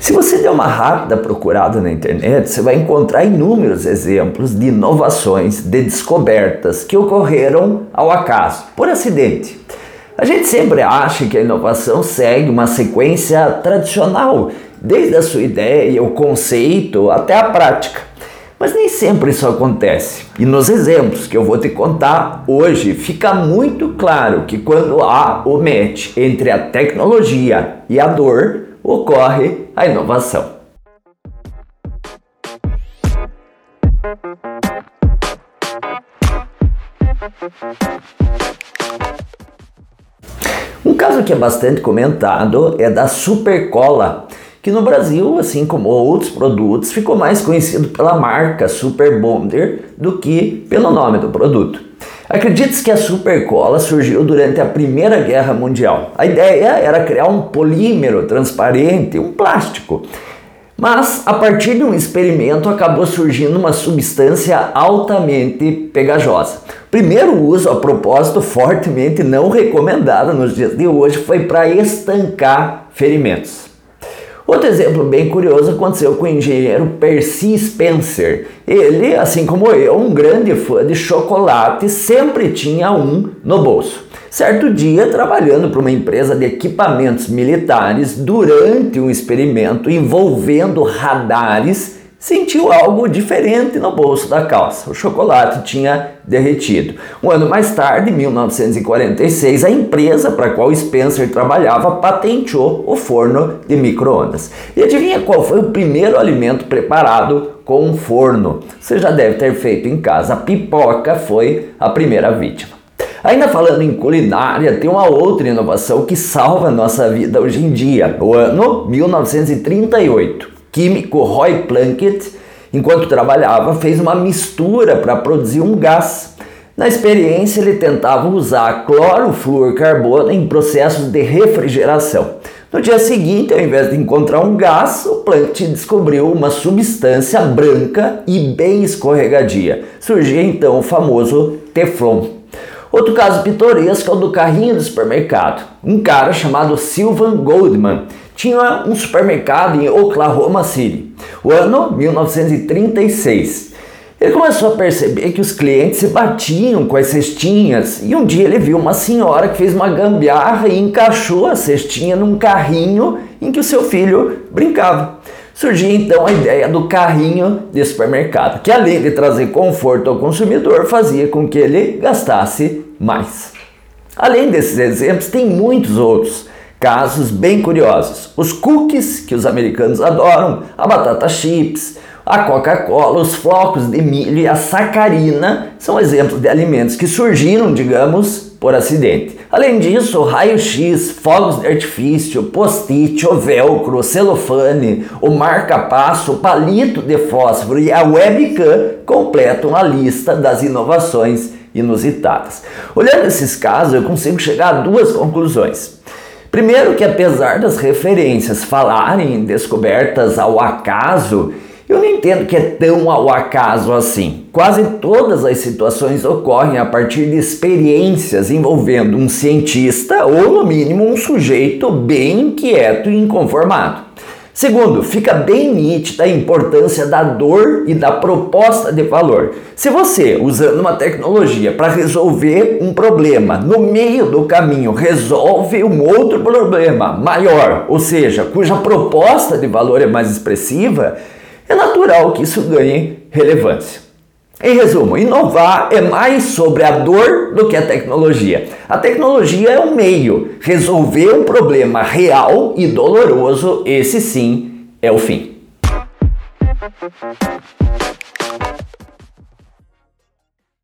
Se você der uma rápida procurada na internet, você vai encontrar inúmeros exemplos de inovações, de descobertas que ocorreram ao acaso, por acidente. A gente sempre acha que a inovação segue uma sequência tradicional, desde a sua ideia, o conceito até a prática. Mas nem sempre isso acontece. E nos exemplos que eu vou te contar hoje, fica muito claro que quando há o match entre a tecnologia e a dor, ocorre a inovação. Um caso que é bastante comentado é da Supercola, que no Brasil, assim como outros produtos, ficou mais conhecido pela marca Super Bonder do que pelo nome do produto. Acredite-se que a supercola surgiu durante a Primeira Guerra Mundial. A ideia era criar um polímero transparente, um plástico. Mas, a partir de um experimento, acabou surgindo uma substância altamente pegajosa. Primeiro uso, a propósito, fortemente não recomendado nos dias de hoje, foi para estancar ferimentos. Outro exemplo bem curioso aconteceu com o engenheiro Percy Spencer. Ele, assim como eu, um grande fã de chocolate, sempre tinha um no bolso. Certo dia, trabalhando para uma empresa de equipamentos militares, durante um experimento envolvendo radares, sentiu algo diferente no bolso da calça. O chocolate tinha derretido. Um ano mais tarde, em 1946, a empresa para a qual Spencer trabalhava patenteou o forno de microondas. E adivinha qual foi o primeiro alimento preparado com um forno? Você já deve ter feito em casa. A pipoca foi a primeira vítima. Ainda falando em culinária, tem uma outra inovação que salva a nossa vida hoje em dia. O ano 1938 químico Roy Plunkett, enquanto trabalhava, fez uma mistura para produzir um gás. Na experiência, ele tentava usar clorofluorcarbono em processos de refrigeração. No dia seguinte, ao invés de encontrar um gás, o descobriu uma substância branca e bem escorregadia. Surgia então o famoso Teflon. Outro caso pitoresco é o do carrinho do supermercado. Um cara chamado Sylvan Goldman tinha um supermercado em Oklahoma City, o ano 1936. Ele começou a perceber que os clientes se batiam com as cestinhas e um dia ele viu uma senhora que fez uma gambiarra e encaixou a cestinha num carrinho em que o seu filho brincava. Surgiu então a ideia do carrinho de supermercado, que além de trazer conforto ao consumidor, fazia com que ele gastasse mais. Além desses exemplos, tem muitos outros. Casos bem curiosos. Os cookies, que os americanos adoram, a batata chips, a Coca-Cola, os flocos de milho e a sacarina são exemplos de alimentos que surgiram, digamos, por acidente. Além disso, raio-x, fogos de artifício, post-it, o velcro, o celofane, o marca-passo, o palito de fósforo e a webcam completam a lista das inovações inusitadas. Olhando esses casos, eu consigo chegar a duas conclusões. Primeiro, que apesar das referências falarem em descobertas ao acaso, eu não entendo que é tão ao acaso assim. Quase todas as situações ocorrem a partir de experiências envolvendo um cientista ou, no mínimo, um sujeito bem inquieto e inconformado. Segundo, fica bem nítida a importância da dor e da proposta de valor. Se você, usando uma tecnologia para resolver um problema, no meio do caminho resolve um outro problema maior, ou seja, cuja proposta de valor é mais expressiva, é natural que isso ganhe relevância. Em resumo, inovar é mais sobre a dor do que a tecnologia. A tecnologia é um meio, resolver um problema real e doloroso, esse sim é o fim.